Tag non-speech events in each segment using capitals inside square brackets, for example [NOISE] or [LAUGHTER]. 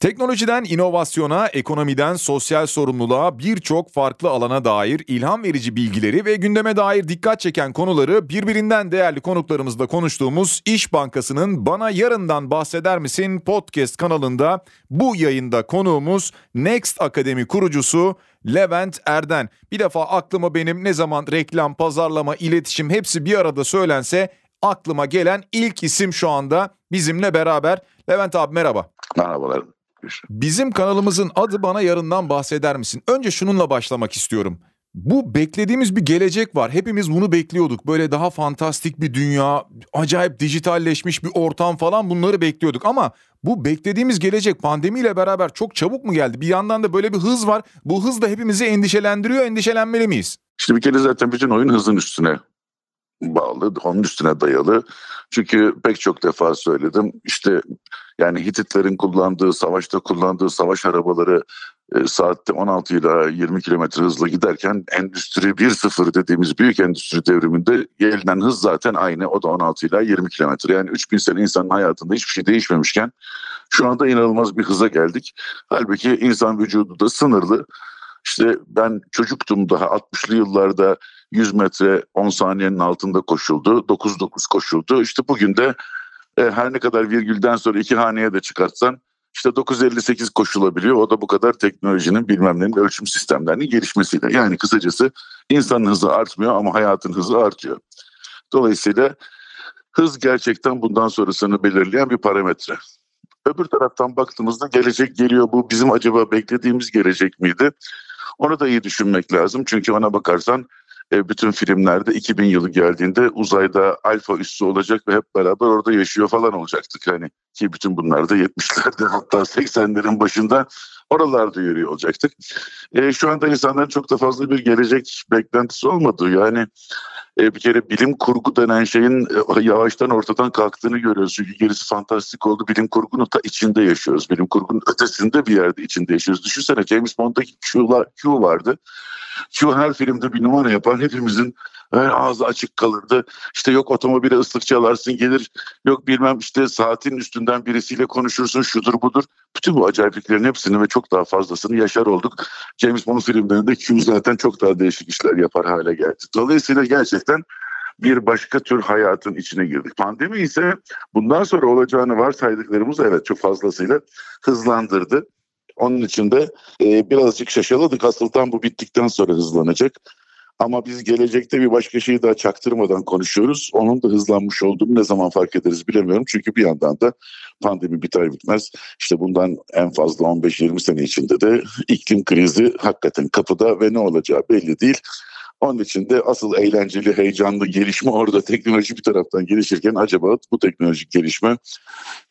Teknolojiden inovasyona, ekonomiden sosyal sorumluluğa birçok farklı alana dair ilham verici bilgileri ve gündeme dair dikkat çeken konuları birbirinden değerli konuklarımızla konuştuğumuz İş Bankası'nın Bana Yarından Bahseder Misin podcast kanalında bu yayında konuğumuz Next Akademi kurucusu Levent Erden. Bir defa aklıma benim ne zaman reklam, pazarlama, iletişim hepsi bir arada söylense aklıma gelen ilk isim şu anda bizimle beraber. Levent abi merhaba. Merhabalar. Bizim kanalımızın adı bana yarından bahseder misin? Önce şununla başlamak istiyorum. Bu beklediğimiz bir gelecek var. Hepimiz bunu bekliyorduk. Böyle daha fantastik bir dünya, acayip dijitalleşmiş bir ortam falan bunları bekliyorduk. Ama bu beklediğimiz gelecek pandemiyle beraber çok çabuk mu geldi? Bir yandan da böyle bir hız var. Bu hız da hepimizi endişelendiriyor. Endişelenmeli miyiz? İşte bir kere zaten bütün oyun hızın üstüne bağlı, onun üstüne dayalı. Çünkü pek çok defa söyledim. İşte yani Hititlerin kullandığı, savaşta kullandığı savaş arabaları e, saatte 16 ile 20 kilometre hızla giderken Endüstri 1.0 dediğimiz büyük endüstri devriminde gelinen hız zaten aynı. O da 16 ile 20 kilometre. Yani 3000 sene insanın hayatında hiçbir şey değişmemişken şu anda inanılmaz bir hıza geldik. Halbuki insan vücudu da sınırlı. İşte ben çocuktum daha 60'lı yıllarda 100 metre 10 saniyenin altında koşuldu. 9-9 koşuldu. İşte bugün de e, her ne kadar virgülden sonra iki haneye de çıkartsan işte 9.58 koşulabiliyor. O da bu kadar teknolojinin bilmem nenin ölçüm sistemlerinin gelişmesiyle. Yani kısacası insanın hızı artmıyor ama hayatın hızı artıyor. Dolayısıyla hız gerçekten bundan sonrasını belirleyen bir parametre. Öbür taraftan baktığımızda gelecek geliyor. Bu bizim acaba beklediğimiz gelecek miydi? Onu da iyi düşünmek lazım. Çünkü ona bakarsan e, bütün filmlerde 2000 yılı geldiğinde uzayda alfa üssü olacak ve hep beraber orada yaşıyor falan olacaktık. Hani ki bütün bunlar da 70'lerde [LAUGHS] hatta 80'lerin başında oralarda yürüyor olacaktık. E, şu anda insanların çok da fazla bir gelecek beklentisi olmadı. Yani e, bir kere bilim kurgu denen şeyin e, yavaştan ortadan kalktığını görüyoruz. Çünkü gerisi fantastik oldu. Bilim kurgunun ta içinde yaşıyoruz. Bilim kurgunun ötesinde bir yerde içinde yaşıyoruz. Düşünsene James Bond'daki Q vardı. Q her filmde bir numara yapar. Hepimizin ağzı açık kalırdı. İşte yok otomobile ıslık çalarsın gelir. Yok bilmem işte saatin üstünden birisiyle konuşursun şudur budur. Bütün bu acayipliklerin hepsini ve çok daha fazlasını yaşar olduk. James Bond filmlerinde Q zaten çok daha değişik işler yapar hale geldi. Dolayısıyla gerçekten bir başka tür hayatın içine girdik. Pandemi ise bundan sonra olacağını varsaydıklarımız evet çok fazlasıyla hızlandırdı. Onun için de e, birazcık şaşaladık. Tam bu bittikten sonra hızlanacak. Ama biz gelecekte bir başka şeyi daha çaktırmadan konuşuyoruz. Onun da hızlanmış olduğunu ne zaman fark ederiz bilemiyorum. Çünkü bir yandan da pandemi biter bitmez. İşte bundan en fazla 15-20 sene içinde de iklim krizi hakikaten kapıda ve ne olacağı belli değil. Onun için de asıl eğlenceli, heyecanlı gelişme orada teknoloji bir taraftan gelişirken acaba bu teknolojik gelişme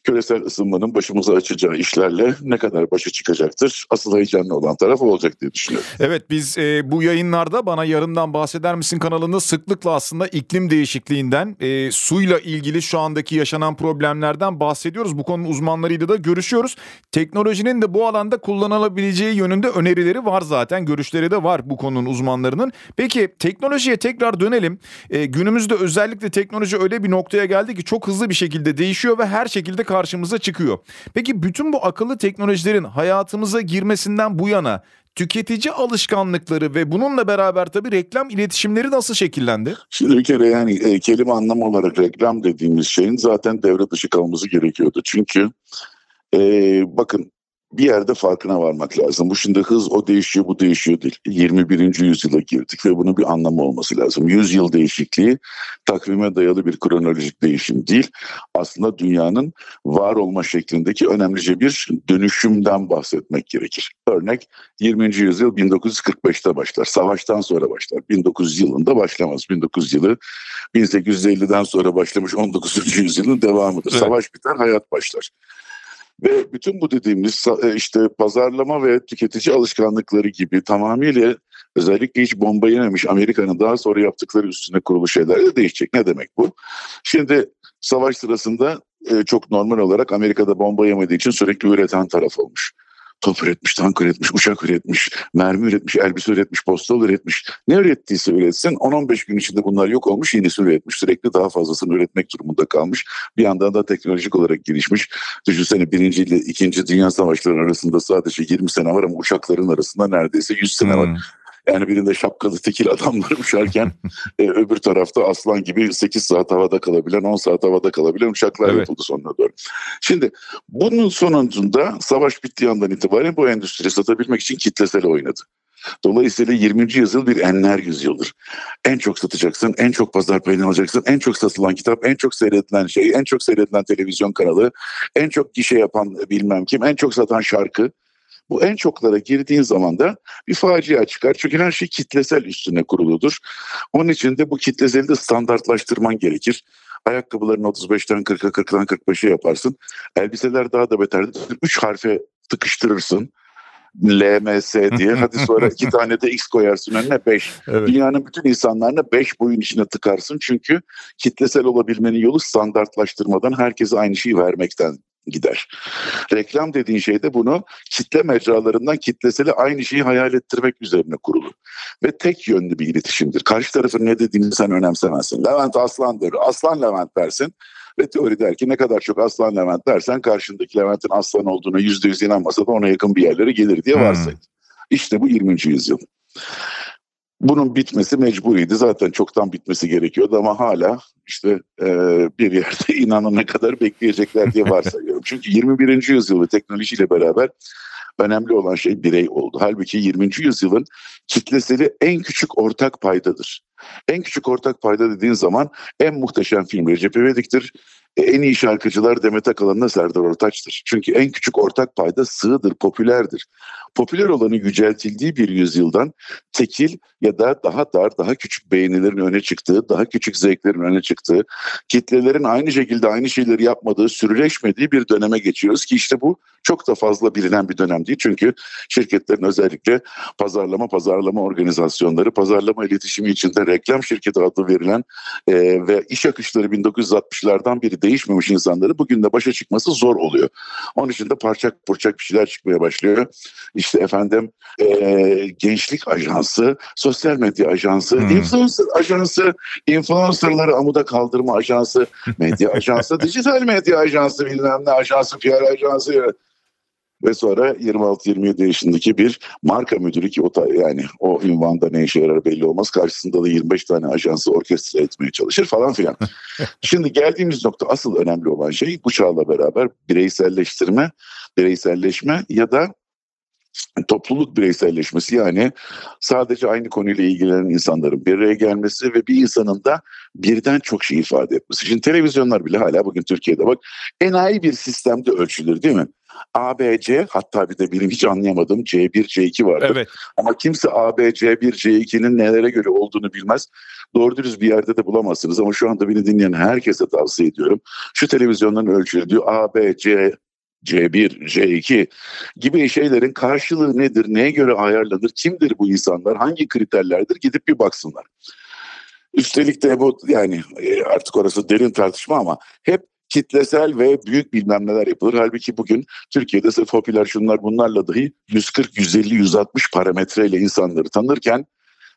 küresel ısınmanın başımıza açacağı işlerle ne kadar başa çıkacaktır? Asıl heyecanlı olan taraf olacak diye düşünüyorum. Evet biz e, bu yayınlarda bana yarından bahseder misin kanalında sıklıkla aslında iklim değişikliğinden, e, suyla ilgili şu andaki yaşanan problemlerden bahsediyoruz. Bu konunun uzmanlarıyla da görüşüyoruz. Teknolojinin de bu alanda kullanılabileceği yönünde önerileri var zaten. Görüşleri de var bu konunun uzmanlarının. Peki teknolojiye tekrar dönelim. E, günümüzde özellikle teknoloji öyle bir noktaya geldi ki çok hızlı bir şekilde değişiyor ve her şekilde karşımıza çıkıyor. Peki bütün bu akıllı teknolojilerin hayatımıza girmesinden bu yana tüketici alışkanlıkları ve bununla beraber tabii reklam iletişimleri nasıl şekillendi? Şimdi bir kere yani e, kelime anlamı olarak reklam dediğimiz şeyin zaten devre dışı kalması gerekiyordu. Çünkü e, bakın bir yerde farkına varmak lazım. Bu şimdi hız o değişiyor bu değişiyor değil. 21. yüzyıla girdik ve bunun bir anlamı olması lazım. Yüzyıl değişikliği takvime dayalı bir kronolojik değişim değil. Aslında dünyanın var olma şeklindeki önemlice bir dönüşümden bahsetmek gerekir. Örnek 20. yüzyıl 1945'te başlar. Savaştan sonra başlar. 1900 yılında başlamaz. 1900 yılı 1850'den sonra başlamış 19. yüzyılın devamıdır. Evet. Savaş biter hayat başlar. Ve bütün bu dediğimiz e, işte pazarlama ve tüketici alışkanlıkları gibi tamamıyla özellikle hiç bomba yememiş Amerika'nın daha sonra yaptıkları üstüne kurulu şeyler de değişecek. Ne demek bu? Şimdi savaş sırasında e, çok normal olarak Amerika'da bomba yemediği için sürekli üreten taraf olmuş. Top üretmiş, tank üretmiş, uçak üretmiş, mermi üretmiş, elbise üretmiş, postal üretmiş. Ne ürettiyse üretsin 10-15 gün içinde bunlar yok olmuş yenisini üretmiş. Sürekli daha fazlasını üretmek durumunda kalmış. Bir yandan da teknolojik olarak gelişmiş. Düşünsene birinci ile ikinci dünya savaşları arasında sadece 20 sene var ama uçakların arasında neredeyse 100 sene var. Hmm. Yani birinde şapkalı tekil adamlar uçarken e, öbür tarafta aslan gibi 8 saat havada kalabilen 10 saat havada kalabilen uçaklar Evet. yapıldı sonuna doğru. Şimdi bunun sonunda savaş bittiği andan itibaren bu endüstri satabilmek için kitlesel oynadı. Dolayısıyla 20. yüzyıl bir enler yüzyıldır. En çok satacaksın, en çok pazar payını alacaksın, en çok satılan kitap, en çok seyredilen şey, en çok seyredilen televizyon kanalı, en çok gişe yapan bilmem kim, en çok satan şarkı. Bu en çoklara girdiğin zaman da bir facia çıkar. Çünkü her şey kitlesel üstüne kuruludur. Onun için de bu kitleseli de standartlaştırman gerekir. Ayakkabılarını 35'ten 40'a 40'dan 45'e yaparsın. Elbiseler daha da beterdir. 3 harfe tıkıştırırsın. LMS diye. [LAUGHS] Hadi sonra iki tane de X koyarsın önüne 5. Evet. Dünyanın bütün insanlarına 5 boyun içine tıkarsın. Çünkü kitlesel olabilmenin yolu standartlaştırmadan herkese aynı şeyi vermekten gider. Reklam dediğin şey de bunu kitle mecralarından kitleseli aynı şeyi hayal ettirmek üzerine kurulu. Ve tek yönlü bir iletişimdir. Karşı tarafın ne dediğini sen önemsemezsin. Levent Aslan'dır. Aslan Levent dersin. Ve teori der ki ne kadar çok Aslan Levent dersen karşındaki Levent'in aslan olduğuna yüzde yüz inanmasa da ona yakın bir yerlere gelir diye Hmm. varsaydı. İşte bu 20. yüzyıl. Bunun bitmesi mecburiydi. Zaten çoktan bitmesi gerekiyordu ama hala işte e, bir yerde [LAUGHS] inanana kadar bekleyecekler diye varsayıyorum. [LAUGHS] Çünkü 21. yüzyıl ve teknolojiyle beraber önemli olan şey birey oldu. Halbuki 20. yüzyılın kitleseli en küçük ortak paydadır. En küçük ortak payda dediğin zaman en muhteşem film Recep İvedik'tir. En iyi şarkıcılar Demet Akalın'la Serdar Ortaç'tır. Çünkü en küçük ortak payda sığdır, popülerdir. Popüler olanı yüceltildiği bir yüzyıldan tekil ya da daha dar, daha küçük beğenilerin öne çıktığı, daha küçük zevklerin öne çıktığı, kitlelerin aynı şekilde aynı şeyleri yapmadığı, sürüleşmediği bir döneme geçiyoruz ki işte bu çok da fazla bilinen bir dönem değil. Çünkü şirketlerin özellikle pazarlama pazarlama organizasyonları, pazarlama iletişimi içinde reklam şirketi adı verilen e, ve iş akışları 1960'lardan beri değişmemiş insanları bugün de başa çıkması zor oluyor. Onun için de parçak purçak bir şeyler çıkmaya başlıyor. İşte efendim e, gençlik ajansı, sosyal medya ajansı, Hmm. influencer ajansı, influencerları amuda kaldırma ajansı, medya ajansı, [LAUGHS] dijital medya ajansı bilmem ne ajansı, PR ajansı ve sonra 26-27 yaşındaki bir marka müdürü ki o ta, yani o ünvanda ne işe yarar belli olmaz. Karşısında da 25 tane ajansı orkestra etmeye çalışır falan filan. [LAUGHS] Şimdi geldiğimiz nokta asıl önemli olan şey bu çağla beraber bireyselleştirme, bireyselleşme ya da topluluk bireyselleşmesi yani sadece aynı konuyla ilgilenen insanların bir araya gelmesi ve bir insanın da birden çok şey ifade etmesi. Şimdi televizyonlar bile hala bugün Türkiye'de bak enayi bir sistemde ölçülür değil mi? ABC hatta bir de benim hiç anlayamadığım C1, C2 vardır. Evet. Ama kimse A, B, C1, C2'nin nelere göre olduğunu bilmez. Doğru dürüst bir yerde de bulamazsınız ama şu anda beni dinleyen herkese tavsiye ediyorum. Şu televizyonların ölçüldüğü A, B, C, C1, C2 gibi şeylerin karşılığı nedir, neye göre ayarlanır, kimdir bu insanlar, hangi kriterlerdir gidip bir baksınlar. Üstelik de bu yani e, artık orası derin tartışma ama hep kitlesel ve büyük bilmem neler yapılır. Halbuki bugün Türkiye'de sırf popüler şunlar bunlarla dahi 140, 150, 160 parametreyle insanları tanırken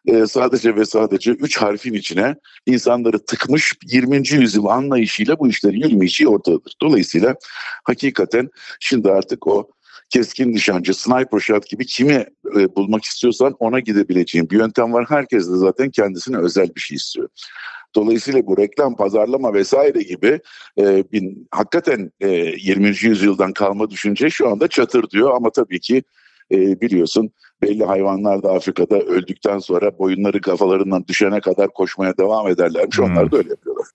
e, sadece ve sadece 3 harfin içine insanları tıkmış 20. yüzyıl anlayışıyla bu işlerin yürümeyeceği ortadadır. Dolayısıyla hakikaten şimdi artık o keskin nişancı, sniper shot gibi kimi e, bulmak istiyorsan ona gidebileceğin bir yöntem var. Herkes de zaten kendisine özel bir şey istiyor. Dolayısıyla bu reklam, pazarlama vesaire gibi e, bin, hakikaten e, 20. yüzyıldan kalma düşünce şu anda çatır diyor ama tabii ki e, biliyorsun belli hayvanlar da Afrika'da öldükten sonra boyunları kafalarından düşene kadar koşmaya devam ederlermiş. Hmm. Onlar da öyle yapıyorlar.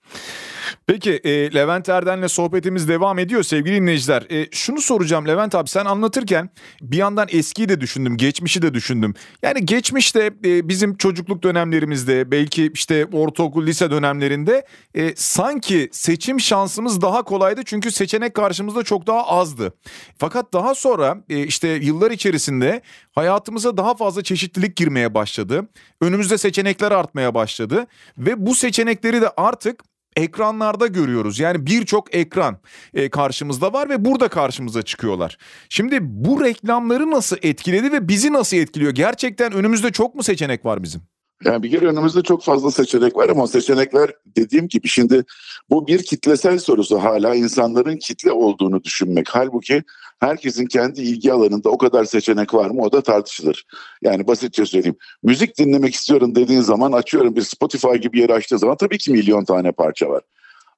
Peki e, Levent Erden'le sohbetimiz devam ediyor sevgili dinleyiciler. E, şunu soracağım Levent abi sen anlatırken bir yandan eskiyi de düşündüm, geçmişi de düşündüm. Yani geçmişte e, bizim çocukluk dönemlerimizde belki işte ortaokul, lise dönemlerinde e, sanki seçim şansımız daha kolaydı. Çünkü seçenek karşımızda çok daha azdı. Fakat daha sonra e, işte yıllar içerisinde hayatımıza daha fazla çeşitlilik girmeye başladı. Önümüzde seçenekler artmaya başladı ve bu seçenekleri de artık ekranlarda görüyoruz. Yani birçok ekran e, karşımızda var ve burada karşımıza çıkıyorlar. Şimdi bu reklamları nasıl etkiledi ve bizi nasıl etkiliyor? Gerçekten önümüzde çok mu seçenek var bizim? Yani bir kere önümüzde çok fazla seçenek var ama seçenekler dediğim gibi şimdi bu bir kitlesel sorusu hala insanların kitle olduğunu düşünmek. Halbuki herkesin kendi ilgi alanında o kadar seçenek var mı o da tartışılır. Yani basitçe söyleyeyim. Müzik dinlemek istiyorum dediğin zaman açıyorum bir Spotify gibi yeri açtığı zaman tabii ki milyon tane parça var.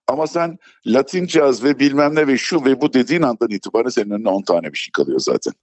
Ama sen Latin caz ve bilmem ne ve şu ve bu dediğin andan itibaren senin önüne 10 tane bir şey kalıyor zaten.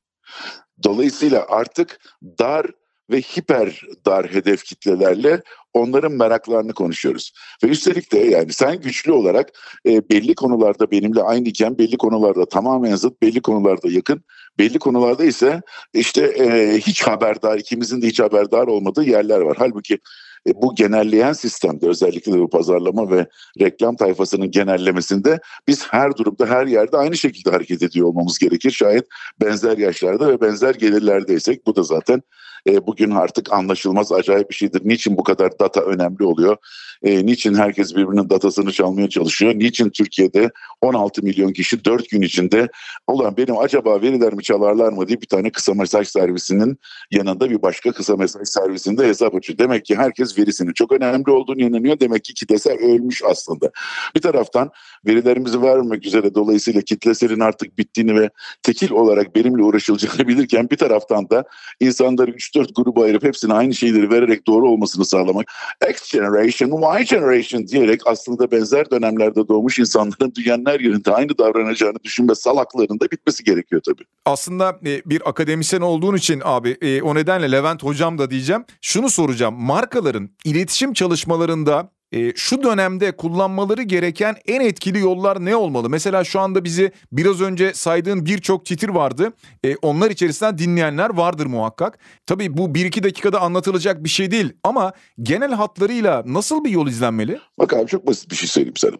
Dolayısıyla artık dar ve hiper dar hedef kitlelerle onların meraklarını konuşuyoruz. Ve üstelik de yani sen güçlü olarak e, belli konularda benimle aynıyken belli konularda tamamen zıt, belli konularda yakın, belli konularda ise işte e, hiç haberdar, ikimizin de hiç haberdar olmadığı yerler var. Halbuki e, bu genelleyen sistemde özellikle de bu pazarlama ve reklam tayfasının genellemesinde biz her durumda her yerde aynı şekilde hareket ediyor olmamız gerekir. Şayet benzer yaşlarda ve benzer gelirlerdeysek bu da zaten e, bugün artık anlaşılmaz acayip bir şeydir. Niçin bu kadar data önemli oluyor? E, niçin herkes birbirinin datasını çalmaya çalışıyor? Niçin Türkiye'de 16 milyon kişi 4 gün içinde olan benim acaba verilerimi çalarlar mı diye bir tane kısa mesaj servisinin yanında bir başka kısa mesaj servisinde hesap açıyor. Demek ki herkes verisinin çok önemli olduğunu inanıyor. Demek ki kitlesel ölmüş aslında. Bir taraftan verilerimizi vermek üzere dolayısıyla kitleselin artık bittiğini ve tekil olarak benimle uğraşılacağını [LAUGHS] bilirken bir taraftan da insanları 3-4 gruba ayırıp hepsine aynı şeyleri vererek doğru olmasını sağlamak. X generation, Y generation diyerek aslında benzer dönemlerde doğmuş insanların [LAUGHS] dünyanın her yerinde aynı davranacağını düşünme salaklarında bitmesi gerekiyor tabii. Aslında e, bir akademisyen olduğun için abi e, o nedenle Levent hocam da diyeceğim. Şunu soracağım. Markaların iletişim çalışmalarında e, şu dönemde kullanmaları gereken en etkili yollar ne olmalı? Mesela şu anda bizi biraz önce saydığın birçok titir vardı. E, onlar içerisinden dinleyenler vardır muhakkak. Tabii bu bir iki dakikada anlatılacak bir şey değil ama genel hatlarıyla nasıl bir yol izlenmeli? Bak abi çok basit bir şey söyleyeyim sana.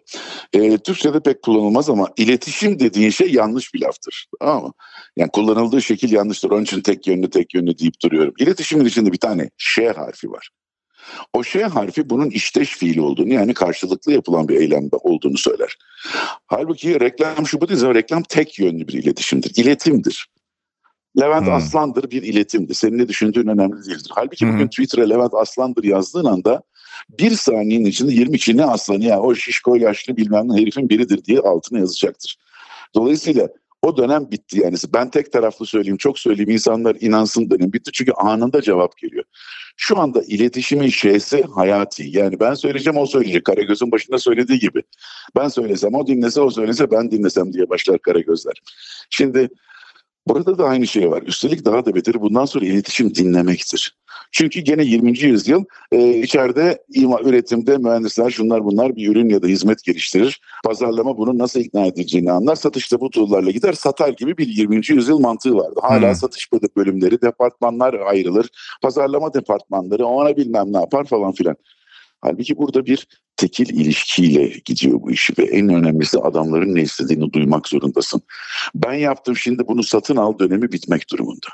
E, Türkçe'de pek kullanılmaz ama iletişim dediğin şey yanlış bir laftır. Tamam mı? Yani kullanıldığı şekil yanlıştır. Onun için tek yönlü tek yönlü deyip duruyorum. İletişimin içinde bir tane ş harfi var. O şey harfi bunun işteş fiili olduğunu yani karşılıklı yapılan bir eylemde olduğunu söyler. Halbuki reklam şu bu değil reklam tek yönlü bir iletişimdir. İletimdir. Levent hmm. Aslandır bir iletimdir. Senin ne düşündüğün önemli değildir. Halbuki hmm. bugün Twitter'a Levent Aslandır yazdığın anda bir saniyenin içinde 20 kişi ne aslanı ya o şişko yaşlı bilmem ne herifin biridir diye altına yazacaktır. Dolayısıyla o dönem bitti yani. Ben tek taraflı söyleyeyim, çok söyleyeyim insanlar inansın dönem bitti çünkü anında cevap geliyor. Şu anda iletişimin şeysi hayati. Yani ben söyleyeceğim o söyleyecek. Karagöz'ün başında söylediği gibi. Ben söylesem o dinlese o söylese ben dinlesem diye başlar Karagözler. Şimdi Burada da aynı şey var. Üstelik daha da beteri bundan sonra iletişim dinlemektir. Çünkü gene 20. yüzyıl e, içeride ima, üretimde mühendisler şunlar bunlar bir ürün ya da hizmet geliştirir. Pazarlama bunu nasıl ikna edeceğini anlar. Satışta bu tool'larla gider satar gibi bir 20. yüzyıl mantığı vardı. Hala hmm. satış bölümleri, departmanlar ayrılır. Pazarlama departmanları ona bilmem ne yapar falan filan. Halbuki burada bir tekil ilişkiyle gidiyor bu işi ve en önemlisi adamların ne istediğini duymak zorundasın. Ben yaptım şimdi bunu satın al dönemi bitmek durumunda.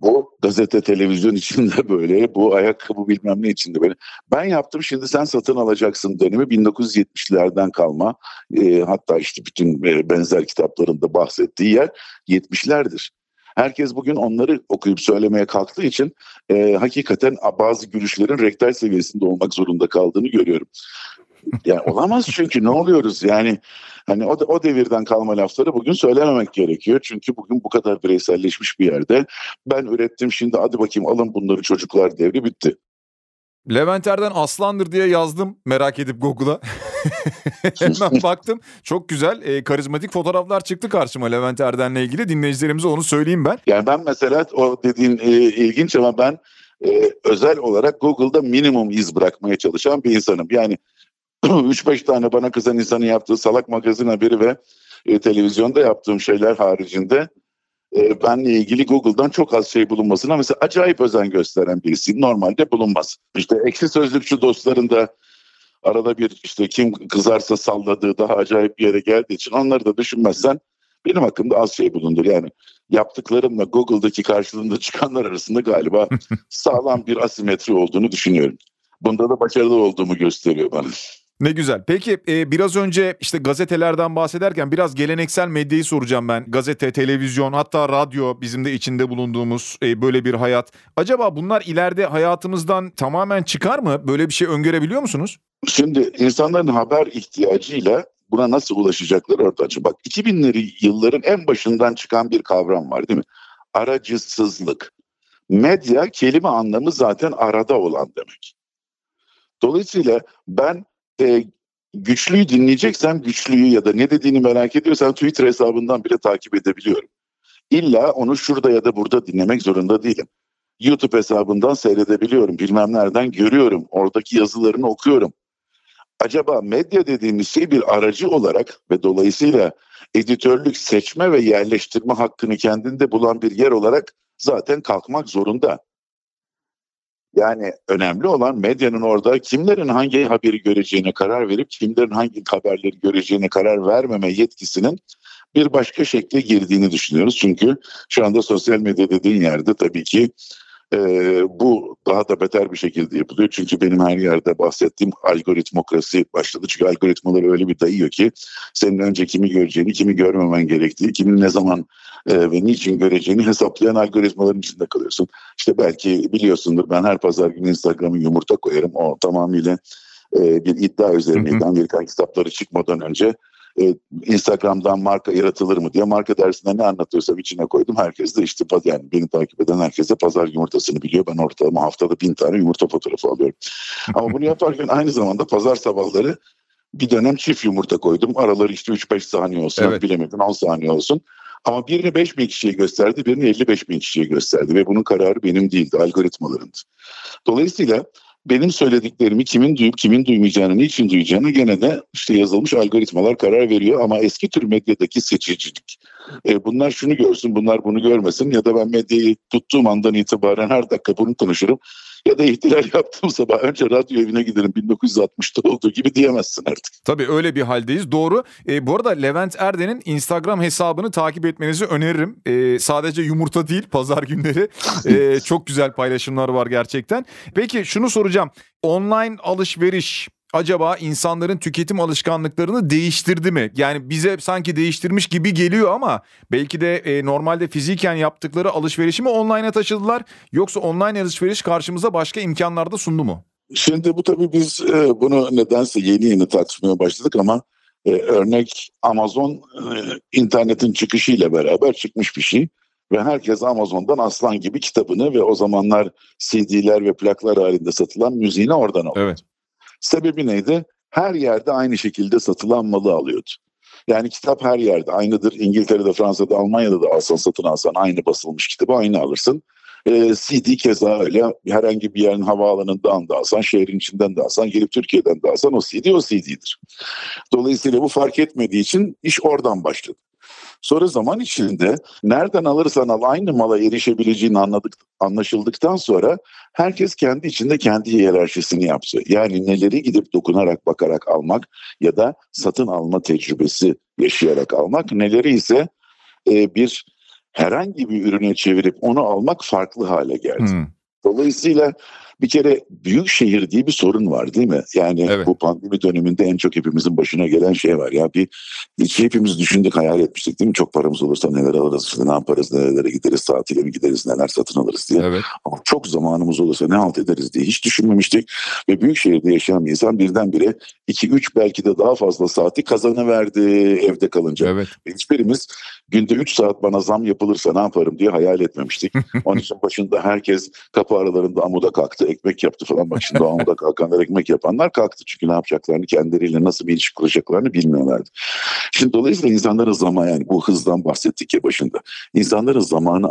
Bu gazete, televizyon içinde [LAUGHS] böyle, bu ayakkabı bilmem ne içinde böyle. Ben yaptım şimdi sen satın alacaksın dönemi 1970'lerden kalma. E, hatta işte bütün e, benzer kitaplarında bahsettiği yer 70'lerdir. Herkes bugün onları okuyup söylemeye kalktığı için e, hakikaten bazı gülüşlerin rektal seviyesinde olmak zorunda kaldığını görüyorum. Yani olamaz çünkü ne oluyoruz yani hani o, o devirden kalma lafları bugün söylememek gerekiyor. Çünkü bugün bu kadar bireyselleşmiş bir yerde ben ürettim şimdi hadi bakayım alın bunları çocuklar devri bitti. Levent Erden aslandır diye yazdım merak edip Google'a. [LAUGHS] Hemen [LAUGHS] baktım. Çok güzel e, karizmatik fotoğraflar çıktı karşıma Levent Erden'le ilgili. Dinleyicilerimize onu söyleyeyim ben. Yani ben mesela o dediğin e, ilginç ama ben e, özel olarak Google'da minimum iz bırakmaya çalışan bir insanım. Yani [CLEARS THROAT] 3-5 tane bana kızan insanın yaptığı salak magazin haberi ve e, televizyonda yaptığım şeyler haricinde e, benle ilgili Google'dan çok az şey bulunmasına mesela acayip özen gösteren birisi. Normalde bulunmaz. İşte ekşi sözlükçü dostlarında arada bir işte kim kızarsa salladığı daha acayip bir yere geldiği için onları da düşünmezsen benim hakkımda az şey bulundur. Yani yaptıklarımla Google'daki karşılığında çıkanlar arasında galiba [LAUGHS] sağlam bir asimetri olduğunu düşünüyorum. Bunda da başarılı olduğumu gösteriyor bana. Ne güzel. Peki e, biraz önce işte gazetelerden bahsederken biraz geleneksel medyayı soracağım ben. Gazete, televizyon hatta radyo bizim de içinde bulunduğumuz e, böyle bir hayat. Acaba bunlar ileride hayatımızdan tamamen çıkar mı? Böyle bir şey öngörebiliyor musunuz? Şimdi insanların haber ihtiyacıyla buna nasıl ulaşacaklar orada açı. Bak 2000'leri yılların en başından çıkan bir kavram var değil mi? Aracısızlık. Medya kelime anlamı zaten arada olan demek. Dolayısıyla ben e, güçlüyü dinleyeceksem güçlüyü ya da ne dediğini merak ediyorsam Twitter hesabından bile takip edebiliyorum. İlla onu şurada ya da burada dinlemek zorunda değilim. YouTube hesabından seyredebiliyorum. Bilmem nereden görüyorum. Oradaki yazılarını okuyorum. Acaba medya dediğimiz şey bir aracı olarak ve dolayısıyla editörlük, seçme ve yerleştirme hakkını kendinde bulan bir yer olarak zaten kalkmak zorunda. Yani önemli olan medyanın orada kimlerin hangi haberi göreceğine karar verip kimlerin hangi haberleri göreceğine karar vermeme yetkisinin bir başka şekle girdiğini düşünüyoruz. Çünkü şu anda sosyal medya dediğin yerde tabii ki e, bu daha da beter bir şekilde yapılıyor. Çünkü benim her yerde bahsettiğim algoritmokrasi başladı. Çünkü algoritmaları öyle bir dayıyor ki senin önce kimi göreceğini, kimi görmemen gerektiği, kimin ne zaman e, ve niçin göreceğini hesaplayan algoritmaların içinde kalıyorsun. İşte belki biliyorsundur ben her pazar günü Instagram'a yumurta koyarım. O tamamıyla e, bir iddia üzerineydi. Amerikan kitapları çıkmadan önce e, Instagram'dan marka yaratılır mı diye marka dersinde ne anlatıyorsam içine koydum. Herkes de işte yani beni takip eden herkes de pazar yumurtasını biliyor. Ben ortalama haftada bin tane yumurta fotoğrafı alıyorum. Ama bunu yaparken aynı zamanda pazar sabahları bir dönem çift yumurta koydum. Araları işte 3-5 saniye olsun. Evet. Bilemedin 10 saniye olsun. Ama birini 5 bin kişiye gösterdi, birini 55 bin kişiye gösterdi ve bunun kararı benim değildi, algoritmalarındı. Dolayısıyla benim söylediklerimi kimin duyup kimin duymayacağını, niçin duyacağını gene de işte yazılmış algoritmalar karar veriyor. Ama eski tür medyadaki seçicilik. E, bunlar şunu görsün, bunlar bunu görmesin ya da ben medyayı tuttuğum andan itibaren her dakika bunu konuşurum ya da ihtilal yaptığım sabah önce radyo evine giderim 1960'ta olduğu gibi diyemezsin artık. Tabii öyle bir haldeyiz doğru. E, bu arada Levent Erden'in Instagram hesabını takip etmenizi öneririm. E, sadece yumurta değil pazar günleri e, [LAUGHS] çok güzel paylaşımlar var gerçekten. Peki şunu soracağım online alışveriş acaba insanların tüketim alışkanlıklarını değiştirdi mi? Yani bize sanki değiştirmiş gibi geliyor ama belki de e, normalde fiziken yaptıkları alışverişi mi online'a taşıdılar yoksa online alışveriş karşımıza başka imkanlar da sundu mu? Şimdi bu tabii biz e, bunu nedense yeni yeni tartışmaya başladık ama e, örnek Amazon e, internetin çıkışıyla beraber çıkmış bir şey ve herkes Amazon'dan aslan gibi kitabını ve o zamanlar CD'ler ve plaklar halinde satılan müziğini oradan alıyor. Evet. Sebebi neydi? Her yerde aynı şekilde satılan malı alıyordu. Yani kitap her yerde aynıdır. İngiltere'de, Fransa'da, Almanya'da da alsan satın alsan aynı basılmış kitabı aynı alırsın. E, CD keza öyle herhangi bir yerin havaalanından da alsan, şehrin içinden de alsan, gelip Türkiye'den de alsan o CD o CD'dir. Dolayısıyla bu fark etmediği için iş oradan başladı. Sonra zaman içinde nereden alırsan al aynı mala erişebileceğin anladık, anlaşıldıktan sonra herkes kendi içinde kendi hiyerarşisini yaptı. Yani neleri gidip dokunarak bakarak almak ya da satın alma tecrübesi yaşayarak almak, neleri ise e, bir herhangi bir ürüne çevirip onu almak farklı hale geldi. Hmm. Dolayısıyla bir kere büyük şehir diye bir sorun var değil mi? Yani evet. bu pandemi döneminde en çok hepimizin başına gelen şey var. Ya bir hiç hepimiz düşündük, hayal etmiştik değil mi? Çok paramız olursa neler alırız, işte ne yaparız, nerelere gideriz, tatile mi gideriz, neler satın alırız diye. Evet. Ama çok zamanımız olursa ne halt ederiz diye hiç düşünmemiştik. Ve büyük şehirde yaşayan bir insan birdenbire 2-3 belki de daha fazla saati kazanıverdi evde kalınca. Evet. Hiçbirimiz günde 3 saat bana zam yapılırsa ne yaparım diye hayal etmemiştik. [LAUGHS] Onun için başında herkes kapı aralarında amuda kalktı ekmek yaptı falan. Bak şimdi amuda kalkanlar ekmek yapanlar kalktı. Çünkü ne yapacaklarını kendileriyle nasıl bir ilişki kuracaklarını bilmiyorlardı. Şimdi dolayısıyla insanların zaman yani bu hızdan bahsettik ya başında. İnsanların zamanı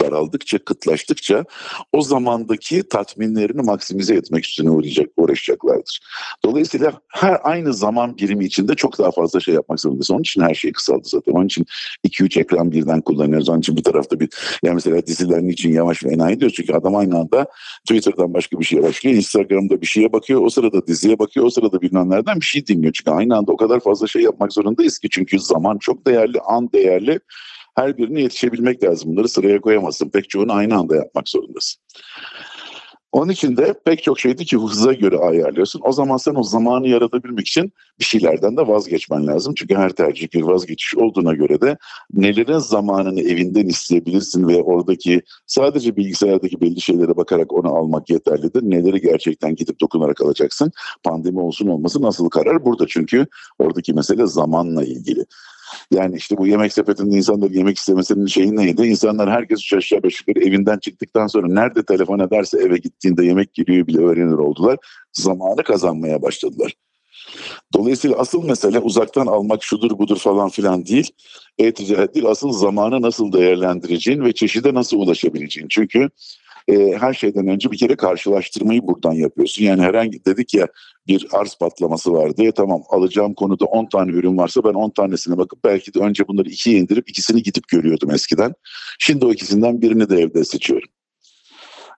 daraldıkça, kıtlaştıkça o zamandaki tatminlerini maksimize etmek üstüne uğrayacak, uğraşacaklardır. Dolayısıyla her aynı zaman birimi içinde çok daha fazla şey yapmak zorundasın. Onun için her şey kısaldı zaten. Onun için 2-3 ekran birden kullanıyoruz. Onun için bir tarafta bir yani mesela diziler için yavaş ve enayi diyoruz. Çünkü adam aynı anda Twitter'dan başka bir şeye başlıyor. Instagram'da bir şeye bakıyor. O sırada diziye bakıyor. O sırada bilmem nereden bir şey dinliyor. Çünkü aynı anda o kadar fazla şey yapmak zorundayız ki. Çünkü zaman çok değerli, an değerli her birine yetişebilmek lazım. Bunları sıraya koyamazsın. Pek çoğunu aynı anda yapmak zorundasın. Onun için de pek çok şeydi ki hıza göre ayarlıyorsun. O zaman sen o zamanı yaratabilmek için bir şeylerden de vazgeçmen lazım. Çünkü her tercih bir vazgeçiş olduğuna göre de nelerin zamanını evinden isteyebilirsin ve oradaki sadece bilgisayardaki belli şeylere bakarak onu almak yeterlidir. Neleri gerçekten gidip dokunarak alacaksın. Pandemi olsun olmasın nasıl karar burada çünkü oradaki mesele zamanla ilgili. Yani işte bu yemek sepetinde insanların yemek istemesinin şeyi neydi? İnsanlar herkes üç aşağı beş yukarı evinden çıktıktan sonra nerede telefon ederse eve gittiğinde yemek geliyor bile öğrenir oldular. Zamanı kazanmaya başladılar. Dolayısıyla asıl mesele uzaktan almak şudur budur falan filan değil. E-ticaret değil asıl zamanı nasıl değerlendireceğin ve çeşide nasıl ulaşabileceğin. Çünkü e, her şeyden önce bir kere karşılaştırmayı buradan yapıyorsun. Yani herhangi dedik ya bir arz patlaması var diye tamam alacağım konuda 10 tane ürün varsa ben 10 tanesine bakıp belki de önce bunları ikiye indirip ikisini gidip görüyordum eskiden. Şimdi o ikisinden birini de evde seçiyorum.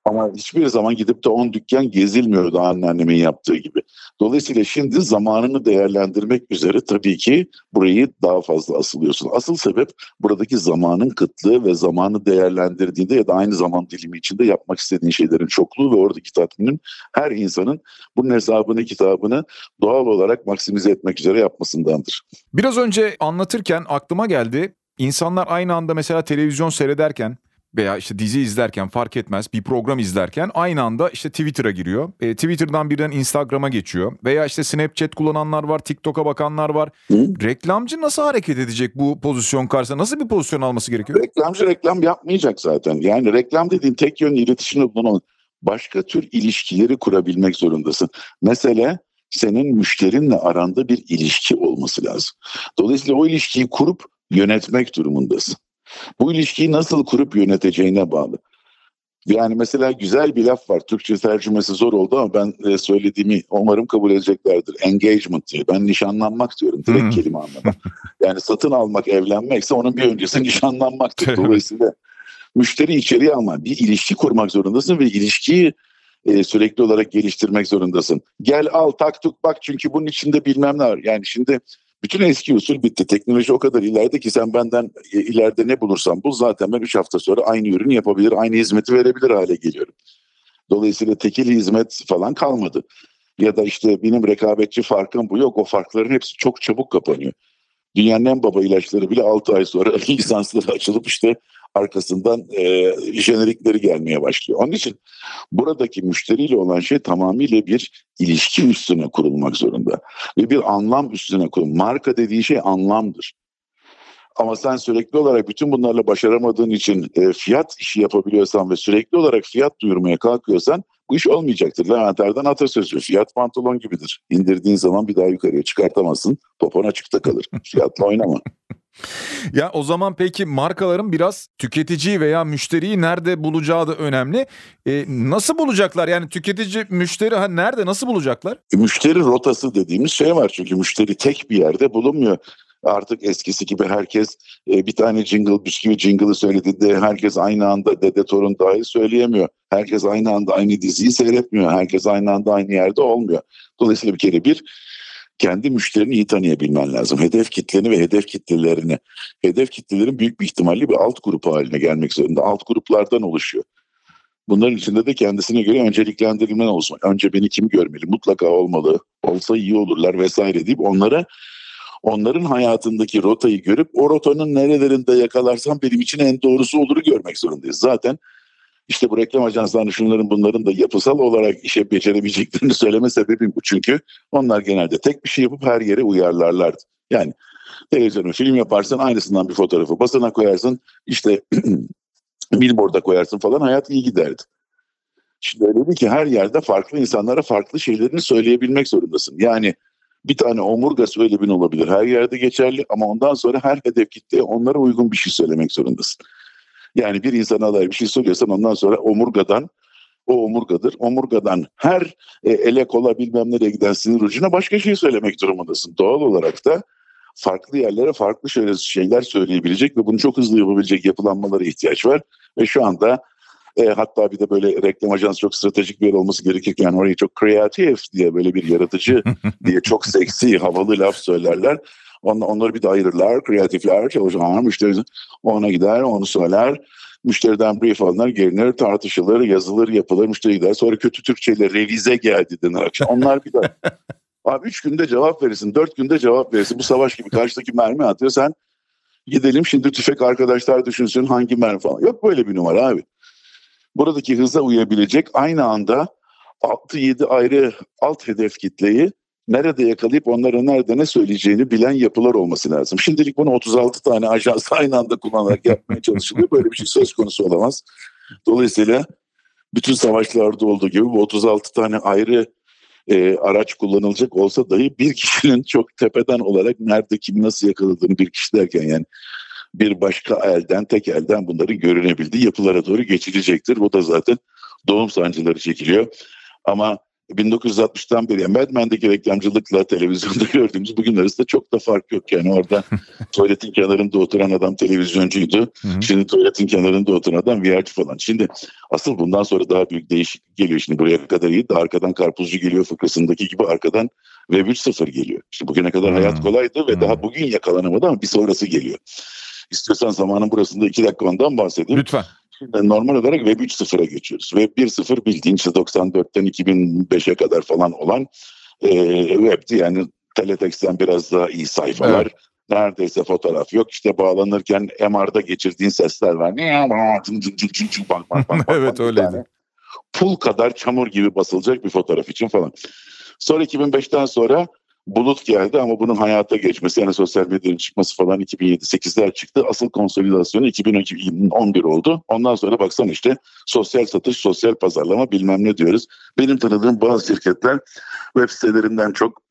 Ama hiçbir zaman gidip de 10 dükkan gezilmiyordu anneannemin yaptığı gibi. Dolayısıyla şimdi zamanını değerlendirmek üzere tabii ki burayı daha fazla asılıyorsun. Asıl sebep buradaki zamanın kıtlığı ve zamanı değerlendirdiğinde ya da aynı zaman dilimi içinde yapmak istediğin şeylerin çokluğu ve oradaki tatminin her insanın bunun hesabını kitabını doğal olarak maksimize etmek üzere yapmasındandır. Biraz önce anlatırken aklıma geldi. İnsanlar aynı anda mesela televizyon seyrederken veya işte dizi izlerken fark etmez bir program izlerken aynı anda işte Twitter'a giriyor. E, Twitter'dan birden Instagram'a geçiyor. Veya işte Snapchat kullananlar var, TikTok'a bakanlar var. Hı? Reklamcı nasıl hareket edecek bu pozisyon karşısında? Nasıl bir pozisyon alması gerekiyor? Reklamcı reklam yapmayacak zaten. Yani reklam dediğin tek yönlü iletişimde bulunan başka tür ilişkileri kurabilmek zorundasın. Mesele senin müşterinle aranda bir ilişki olması lazım. Dolayısıyla o ilişkiyi kurup yönetmek durumundasın. Bu ilişkiyi nasıl kurup yöneteceğine bağlı. Yani mesela güzel bir laf var. Türkçe tercümesi zor oldu ama ben e, söylediğimi umarım kabul edeceklerdir. Engagement diyor. Ben nişanlanmak diyorum direkt hmm. kelime anlamda. Yani satın almak, evlenmekse onun bir öncesi nişanlanmaktır. [LAUGHS] Dolayısıyla müşteri içeriye alma. Bir ilişki kurmak zorundasın ve ilişkiyi e, sürekli olarak geliştirmek zorundasın. Gel al tak tuk bak çünkü bunun içinde bilmem ne var. Yani şimdi bütün eski usul bitti. Teknoloji o kadar ileride ki sen benden e, ileride ne bulursan bul zaten ben 3 hafta sonra aynı ürünü yapabilir, aynı hizmeti verebilir hale geliyorum. Dolayısıyla tekil hizmet falan kalmadı. Ya da işte benim rekabetçi farkım bu yok. O farkların hepsi çok çabuk kapanıyor. Dünyanın en baba ilaçları bile 6 ay sonra [LAUGHS] lisansları açılıp işte arkasından e, jenerikleri gelmeye başlıyor. Onun için buradaki müşteriyle olan şey tamamıyla bir ilişki üstüne kurulmak zorunda. Ve bir anlam üstüne kurulmak. Marka dediği şey anlamdır. Ama sen sürekli olarak bütün bunlarla başaramadığın için e, fiyat işi yapabiliyorsan ve sürekli olarak fiyat duyurmaya kalkıyorsan bu iş olmayacaktır. Levent Erden atasözü fiyat pantolon gibidir. İndirdiğin zaman bir daha yukarıya çıkartamazsın. Popon açıkta kalır. Fiyatla oynama. Ya o zaman peki markaların biraz tüketiciyi veya müşteriyi nerede bulacağı da önemli. E, nasıl bulacaklar? Yani tüketici müşteri ha nerede nasıl bulacaklar? E, müşteri rotası dediğimiz şey var çünkü müşteri tek bir yerde bulunmuyor. Artık eskisi gibi herkes e, bir tane jingle bisküvi jingle'ı söylediğinde herkes aynı anda Dede Torun dahi söyleyemiyor. Herkes aynı anda aynı diziyi seyretmiyor. Herkes aynı anda aynı yerde olmuyor. Dolayısıyla bir kere bir kendi müşterini iyi tanıyabilmen lazım. Hedef kitleni ve hedef kitlelerini. Hedef kitlelerin büyük bir ihtimalle bir alt grup haline gelmek zorunda. Alt gruplardan oluşuyor. Bunların içinde de kendisine göre önceliklendirilmen olsun. Önce beni kim görmeli? Mutlaka olmalı. Olsa iyi olurlar vesaire deyip onlara onların hayatındaki rotayı görüp o rotanın nerelerinde yakalarsam benim için en doğrusu oluru görmek zorundayız. Zaten işte bu reklam ajanslarının şunların bunların da yapısal olarak işe becerebileceklerini [LAUGHS] söyleme sebebim bu. Çünkü onlar genelde tek bir şey yapıp her yere uyarlarlardı. Yani televizyonun film yaparsan aynısından bir fotoğrafı basına koyarsın işte [CLEARS THROAT] billboard'a koyarsın falan hayat iyi giderdi. Şimdi öyle ki her yerde farklı insanlara farklı şeylerini söyleyebilmek zorundasın. Yani bir tane omurga söylemin olabilir. Her yerde geçerli ama ondan sonra her hedef kitleye onlara uygun bir şey söylemek zorundasın. Yani bir insana dair bir şey söylüyorsan ondan sonra omurgadan o omurgadır. Omurgadan her e, ele kola bilmem nereye giden sinir ucuna başka şey söylemek durumundasın. Doğal olarak da farklı yerlere farklı şöyle şeyler söyleyebilecek ve bunu çok hızlı yapabilecek yapılanmalara ihtiyaç var. Ve şu anda e, hatta bir de böyle reklam ajansı çok stratejik bir yer olması gerekirken orayı çok kreatif diye böyle bir yaratıcı [LAUGHS] diye çok seksi havalı laf söylerler. On, onları bir de ayırırlar. Kreatifler çalışan müşteri ona gider onu söyler. Müşteriden brief alınır, gelinir, tartışılır, yazılır, yapılır, müşteri gider. Sonra kötü Türkçeyle revize geldi denir. Onlar bir de [LAUGHS] Abi üç günde cevap verirsin, dört günde cevap verirsin. Bu savaş gibi karşıdaki mermi atıyor. Sen gidelim şimdi tüfek arkadaşlar düşünsün hangi mermi falan. Yok böyle bir numara abi. Buradaki hıza uyabilecek aynı anda 6-7 ayrı alt hedef kitleyi nerede yakalayıp onlara nerede ne söyleyeceğini bilen yapılar olması lazım. Şimdilik bunu 36 tane ajans [LAUGHS] aynı anda kullanarak yapmaya çalışılıyor. Böyle bir şey söz konusu olamaz. Dolayısıyla bütün savaşlarda olduğu gibi bu 36 tane ayrı e, araç kullanılacak olsa dahi bir kişinin [LAUGHS] çok tepeden olarak nerede kimi nasıl yakaladığını bir kişi derken yani bir başka elden tek elden bunların görünebildiği yapılara doğru geçilecektir. Bu da zaten doğum sancıları çekiliyor. Ama 1960'tan beri yani Mad Men'deki reklamcılıkla televizyonda [LAUGHS] gördüğümüz bugün arasında çok da fark yok. Yani orada [LAUGHS] tuvaletin kenarında oturan adam televizyoncuydu. Şimdi tuvaletin kenarında oturan adam VR'ci falan. Şimdi asıl bundan sonra daha büyük değişiklik geliyor. Şimdi buraya kadar iyi de arkadan karpuzcu geliyor fıkrasındaki gibi arkadan Web 3.0 geliyor. İşte bugüne kadar hayat kolaydı ve daha bugün yakalanamadı ama bir sonrası geliyor. İstiyorsan zamanın burasında iki dakika ondan bahsedeyim. Lütfen. Şimdi normal olarak Web 3.0'a geçiyoruz. Web 1.0 bildiğin işte 94'ten 2005'e kadar falan olan e, web'ti. Yani teletext'ten biraz daha iyi sayfalar. Evet. Neredeyse fotoğraf yok. İşte bağlanırken MR'da geçirdiğin sesler var. Bak, bak, bak, [LAUGHS] Evet, öyleydi. Pul kadar çamur gibi basılacak bir fotoğraf için falan. Sonra 2005'ten sonra bulut geldi ama bunun hayata geçmesi yani sosyal medyanın çıkması falan 2007-8'ler çıktı. Asıl konsolidasyonu 2011 oldu. Ondan sonra baksana işte sosyal satış, sosyal pazarlama bilmem ne diyoruz. Benim tanıdığım bazı şirketler web sitelerinden çok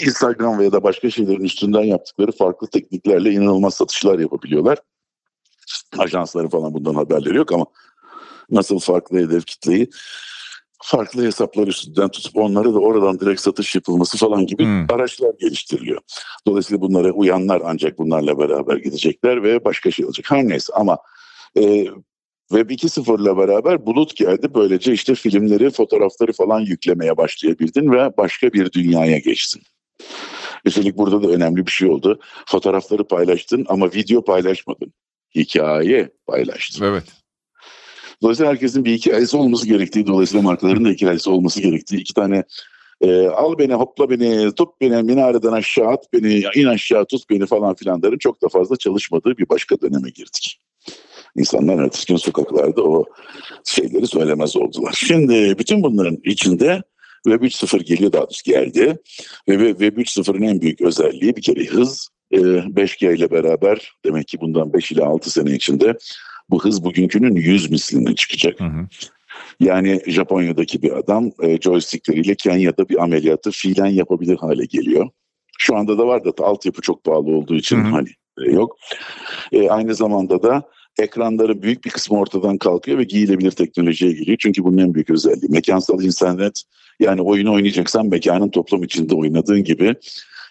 Instagram veya da başka şeylerin üstünden yaptıkları farklı tekniklerle inanılmaz satışlar yapabiliyorlar. Ajansları falan bundan haberleri yok ama nasıl farklı hedef kitleyi farklı hesaplar üstünden tutup onları da oradan direkt satış yapılması falan gibi Hmm. araçlar geliştiriliyor. Dolayısıyla bunlara uyanlar ancak bunlarla beraber gidecekler ve başka şey olacak. Her neyse ama e, Web 2.0 ile beraber bulut geldi. Böylece işte filmleri, fotoğrafları falan yüklemeye başlayabildin ve başka bir dünyaya geçtin. Üstelik burada da önemli bir şey oldu. Fotoğrafları paylaştın ama video paylaşmadın. Hikaye paylaştın. Evet. Dolayısıyla herkesin bir hikayesi olması gerektiği, dolayısıyla markaların da hikayesi olması gerektiği iki tane e, al beni, hopla beni, tut beni, minareden aşağı at beni, in aşağı tut beni falan filanların çok da fazla çalışmadığı bir başka döneme girdik. İnsanlar ertesi gün sokaklarda o şeyleri söylemez oldular. Şimdi bütün bunların içinde Web 3.0 geliyor daha doğrusu geldi. Ve Web 3.0'ın en büyük özelliği bir kere hız. E, 5G ile beraber demek ki bundan 5 ile 6 sene içinde bu hız bugünkünün 100 misline çıkacak. Hı hı. Yani Japonya'daki bir adam e, joystickleriyle Kenya'da bir ameliyatı fiilen yapabilir hale geliyor. Şu anda da var da altyapı çok pahalı olduğu için Hı hı. hani e, yok. E, aynı zamanda da ekranları büyük bir kısmı ortadan kalkıyor ve giyilebilir teknolojiye geliyor. Çünkü bunun en büyük özelliği. Mekansal internet yani oyunu oynayacaksan mekanın toplum içinde oynadığın gibi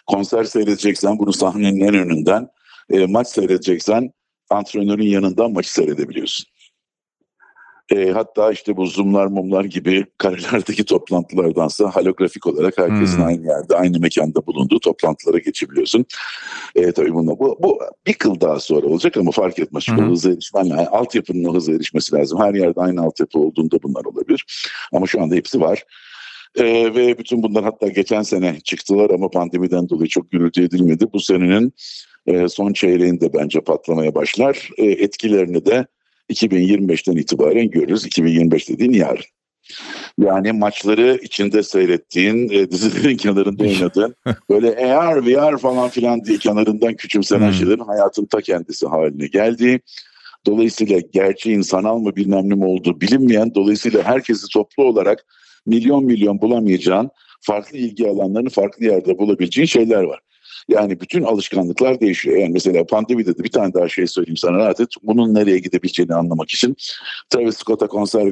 konser seyredeceksen bunu sahnenin en önünden e, maç seyredeceksen antrenörün yanından maçı seyredebiliyorsun. E, hatta işte bu zoomlar mumlar gibi [LAUGHS] karelerdeki toplantılardansa holografik olarak herkesin Hmm. aynı yerde aynı mekanda bulunduğu toplantılara geçebiliyorsun. E, tabii bunda, bu, bu bir kıl daha sonra olacak ama fark etmez. Çünkü Hı hı. hıza erişmen lazım. Altyapının o hıza erişmesi lazım. Her yerde aynı altyapı olduğunda bunlar olabilir. Ama şu anda hepsi var. E, ve bütün bunlar hatta geçen sene çıktılar ama pandemiden dolayı çok gürültü edilmedi. Bu senenin e, son çeyreğinde bence patlamaya başlar. E, etkilerini de 2025'ten itibaren görürüz. 2025 dediğin yarın. Yani maçları içinde seyrettiğin, e, dizilerin [LAUGHS] kenarında oynadığın, böyle AR, VR falan filan diye kenarından küçümsenen Hmm. şeylerin hayatın ta kendisi haline geldiği. Dolayısıyla gerçeğin sanal mı bilmem ne mi olduğu bilinmeyen, dolayısıyla herkesi toplu olarak milyon milyon bulamayacağın, farklı ilgi alanlarını farklı yerde bulabileceğin şeyler var. Yani bütün alışkanlıklar değişiyor. Yani mesela pandemide de bir tane daha şey söyleyeyim sana rahat et. Bunun nereye gidebileceğini anlamak için Travis Scott'a konser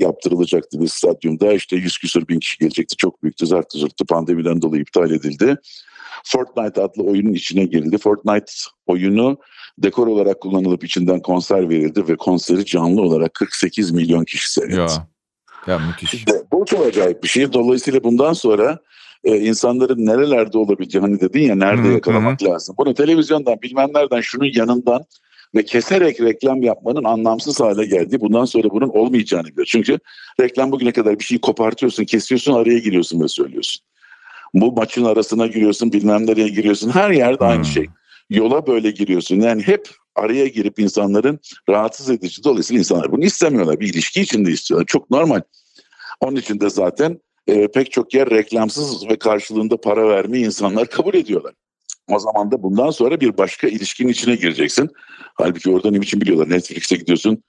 yaptırılacaktı bir stadyumda. İşte 100 küsur bin kişi gelecekti. Çok büyüktü, zartı zırttı. Pandemiden dolayı iptal edildi. Fortnite adlı oyunun içine girildi. Fortnite oyunu dekor olarak kullanılıp içinden konser verildi ve konseri canlı olarak 48 milyon kişi seyretti. Ya. Ya müthiş. İşte bu çok acayip bir şey. Dolayısıyla bundan sonra e, insanların nerelerde olabileceği hani dedin ya nerede Hı hı, yakalamak lazım. Bunu televizyondan bilmem nereden şunun yanından ve keserek reklam yapmanın anlamsız hale geldi. Bundan sonra bunun olmayacağını biliyor. Çünkü reklam bugüne kadar bir şeyi kopartıyorsun, kesiyorsun, araya giriyorsun ve söylüyorsun. Bu maçın arasına giriyorsun, bilmem nereye giriyorsun. Her yerde Hmm. aynı şey. Yola böyle giriyorsun. Yani hep araya girip insanların rahatsız edici. Dolayısıyla insanlar bunu istemiyorlar. Bir ilişki içinde istiyorlar. Çok normal. Onun için de zaten e, pek çok yer reklamsız ve karşılığında para vermeyi insanlar kabul ediyorlar. O zaman da bundan sonra bir başka ilişkinin içine gireceksin. Halbuki orada ne biçim biliyorlar. Netflix'e gidiyorsun.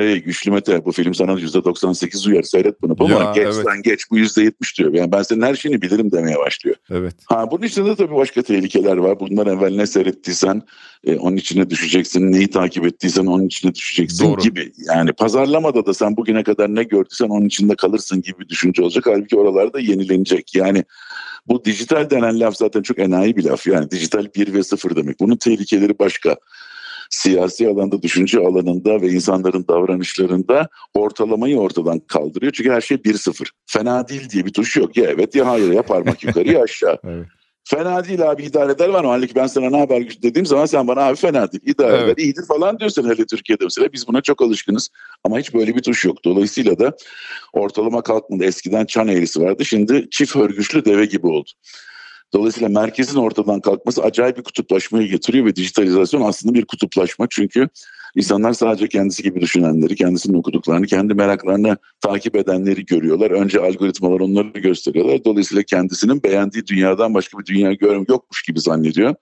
Ey güçlü Mete bu film sana %98 uyar seyret bunu. Ama Ya, geç evet. lan geç bu %70 diyor. Yani ben senin her şeyini bilirim demeye başlıyor. Evet. Ha bunun içinde de tabii başka tehlikeler var. Bundan evvel ne seyrettiysen e, onun içine düşeceksin. Neyi takip ettiysen onun içine düşeceksin Doğru. gibi. Yani pazarlamada da sen bugüne kadar ne gördüysen onun içinde kalırsın gibi bir düşünce olacak. Halbuki oralarda yenilenecek. Yani bu dijital denen laf zaten çok enayi bir laf. Yani dijital 1 ve 0 demek. Bunun tehlikeleri başka. Siyasi alanda, düşünce alanında ve insanların davranışlarında ortalamayı ortadan kaldırıyor. Çünkü her şey 1-0. Fena değil diye bir tuş yok. Ya evet ya hayır ya parmak yukarı ya aşağı. [LAUGHS] Evet. Fena değil abi idare eder var mı? Halbuki ben sana ne haber dediğim zaman sen bana abi fena değil idare Evet. eder iyidir falan diyorsun hele Türkiye'de mesela biz buna çok alışkınız ama hiç böyle bir tuş yok. Dolayısıyla da ortalama kalkmadı. Eskiden çan eğrisi vardı şimdi çift hörgüçlü deve gibi oldu. Dolayısıyla merkezin ortadan kalkması acayip bir kutuplaşmayı getiriyor ve dijitalizasyon aslında bir kutuplaşma çünkü insanlar sadece kendisi gibi düşünenleri, kendisinin okuduklarını, kendi meraklarını takip edenleri görüyorlar. Önce algoritmalar onları gösteriyorlar. Dolayısıyla kendisinin beğendiği dünyadan başka bir dünya görüm yokmuş gibi zannediyor.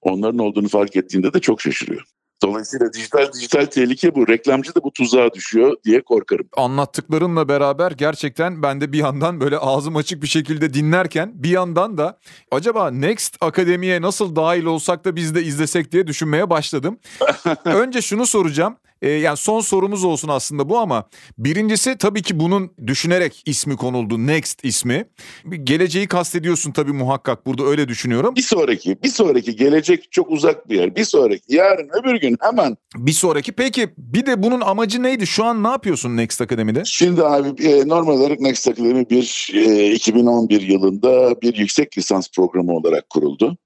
Onların olduğunu fark ettiğinde de çok şaşırıyor. Dolayısıyla dijital dijital tehlike bu. Reklamcı da bu tuzağa düşüyor diye korkarım. anlattıklarınla beraber gerçekten ben de bir yandan böyle ağzım açık bir şekilde dinlerken bir yandan da acaba Next Akademi'ye nasıl dahil olsak da biz de izlesek diye düşünmeye başladım. [LAUGHS] Önce şunu soracağım. Ee, yani son sorumuz olsun aslında bu ama birincisi tabii ki bunun düşünerek ismi konuldu Next ismi. Bir Geleceği kastediyorsun tabii muhakkak burada öyle düşünüyorum. Bir sonraki, bir sonraki gelecek çok uzak bir yer. Bir sonraki, yarın öbür gün hemen. Bir sonraki peki bir de bunun amacı neydi? Şu an ne yapıyorsun Next Akademi'de? Şimdi abi e, normal olarak Next Academy bir e, 2011 yılında bir yüksek lisans programı olarak kuruldu.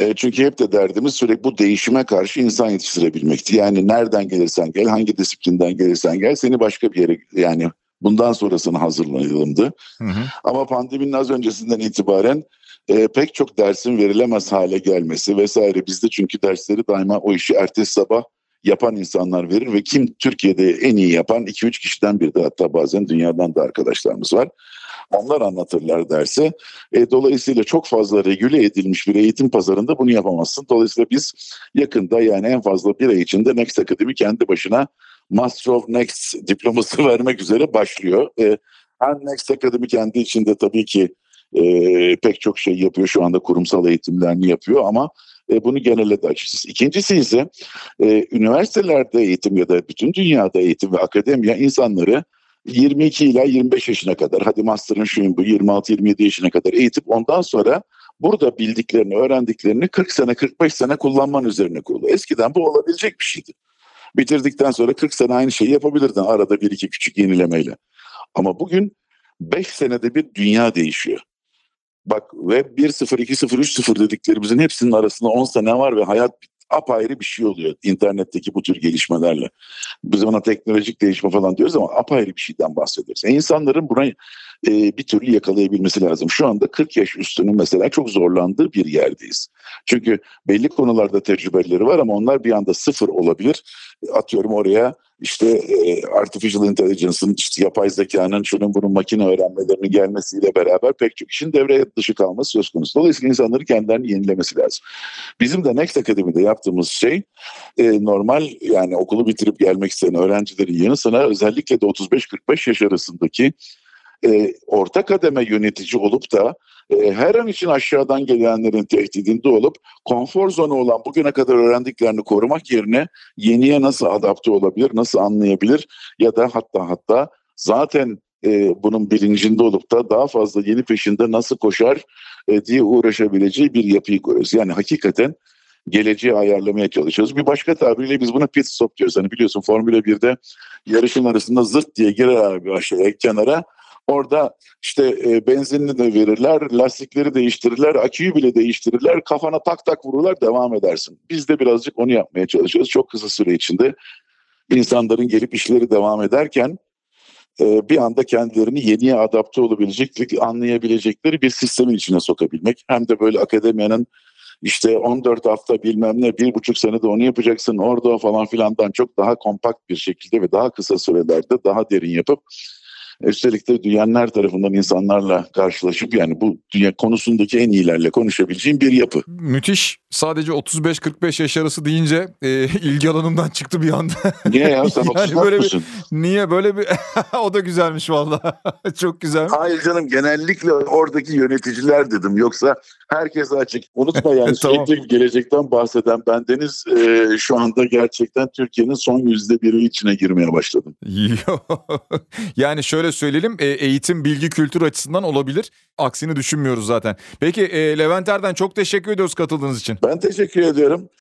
E, çünkü hep de derdimiz sürekli bu değişime karşı insan yetiştirebilmekti. Yani nereden gelirsen gel, hangi disiplinden gelirsen gel seni başka bir yere yani bundan sonrasını. Hı hı. Ama pandeminin az öncesinden itibaren e, pek çok dersin verilemez hale gelmesi vesaire bizde çünkü dersleri daima o işi ertesi sabah yapan insanlar verir ve kim Türkiye'de en iyi yapan 2-3 kişiden bir de hatta bazen dünyadan da arkadaşlarımız var. Onlar anlatırlar dersi. E, dolayısıyla çok fazla regüle edilmiş bir eğitim pazarında bunu yapamazsın. Dolayısıyla biz yakında yani en fazla bir ay içinde Next Academy kendi başına Master of Next diploması [LAUGHS] vermek üzere başlıyor. E, hem Next Academy kendi içinde tabii ki e, pek çok şey yapıyor. Şu anda kurumsal eğitimlerini yapıyor ama e, bunu genelledi açıkçası. İkincisi ise e, üniversitelerde eğitim ya da bütün dünyada eğitim ve akademiya insanları 22 ila 25 yaşına kadar hadi master'ın şuyun bu 26-27 yaşına kadar eğitip ondan sonra burada bildiklerini, öğrendiklerini 40 sene 45 sene kullanman üzerine kurulu. Eskiden bu olabilecek bir şeydi. Bitirdikten sonra 40 sene aynı şeyi yapabilirdin arada bir iki küçük yenilemeyle. Ama bugün 5 senede bir dünya değişiyor. Bak web 1.0, 2.0, 3.0 dediklerimizin hepsinin arasında 10 sene var ve hayat apayrı bir şey oluyor internetteki bu tür gelişmelerle. Biz ona teknolojik değişme falan diyoruz ama apayrı bir şeyden bahsediyoruz. E insanların buna e, bir türlü yakalayabilmesi lazım. Şu anda 40 yaş üstünün mesela çok zorlandığı bir yerdeyiz. Çünkü belli konularda tecrübeleri var ama onlar bir anda sıfır olabilir. Atıyorum oraya işte e, artificial intelligence'ın işte yapay zekanın şunun bunun makine öğrenmelerinin gelmesiyle beraber pek çok işin devre dışı kalması söz konusu. Dolayısıyla insanların kendilerini yenilemesi lazım. Bizim de Next Academy'de yaptığımız şey e, normal yani okulu bitirip gelmek isteyen öğrencilerin yanı sıra özellikle de 35-45 yaş arasındaki e, orta kademe yönetici olup da e, her an için aşağıdan gelenlerin tehdidinde olup konfor zonu olan bugüne kadar öğrendiklerini korumak yerine yeniye nasıl adapte olabilir, nasıl anlayabilir ya da hatta hatta zaten e, bunun bilincinde olup da daha fazla yeni peşinde nasıl koşar e, diye uğraşabileceği bir yapıyı kuruyoruz. Yani hakikaten geleceği ayarlamaya çalışıyoruz. Bir başka tabiriyle biz buna pit stop diyoruz. Hani biliyorsun Formula 1'de yarışın arasında zırt diye girer abi aşağıya kenara. Orada işte e, benzinini de verirler, lastikleri değiştirirler, aküyü bile değiştirirler. Kafana tak tak vururlar devam edersin. Biz de birazcık onu yapmaya çalışıyoruz. Çok kısa süre içinde insanların gelip işleri devam ederken e, bir anda kendilerini yeniye adapte olabilecek, anlayabilecekleri bir sistemin içine sokabilmek. Hem de böyle akademiyanın işte 14 hafta bilmem ne bir buçuk senede onu yapacaksın orada falan filandan çok daha kompakt bir şekilde ve daha kısa sürelerde daha derin yapıp üstelik de dünyanın her tarafından insanlarla karşılaşıp yani bu dünya konusundaki en iyilerle konuşabileceğim bir yapı. Müthiş. Sadece 35-45 yaş arası deyince e, [LAUGHS] ilgi alanımdan çıktı bir anda. Niye ya sen [LAUGHS] Yani 34 böyle bir-? Niye böyle bir... [LAUGHS] o da güzelmiş valla. Çok güzel. Hayır canım genellikle oradaki yöneticiler dedim. Yoksa herkes açık. Unutma yani Tamam. sürekli gelecekten bahseden bendeniz e, şu anda gerçekten Türkiye'nin son yüzde biri içine girmeye başladım. Yani şöyle söyleyelim e, eğitim bilgi kültür açısından olabilir. Aksini düşünmüyoruz zaten. Peki e, Levent Erden çok teşekkür ediyoruz katıldığınız için. Ben teşekkür ediyorum.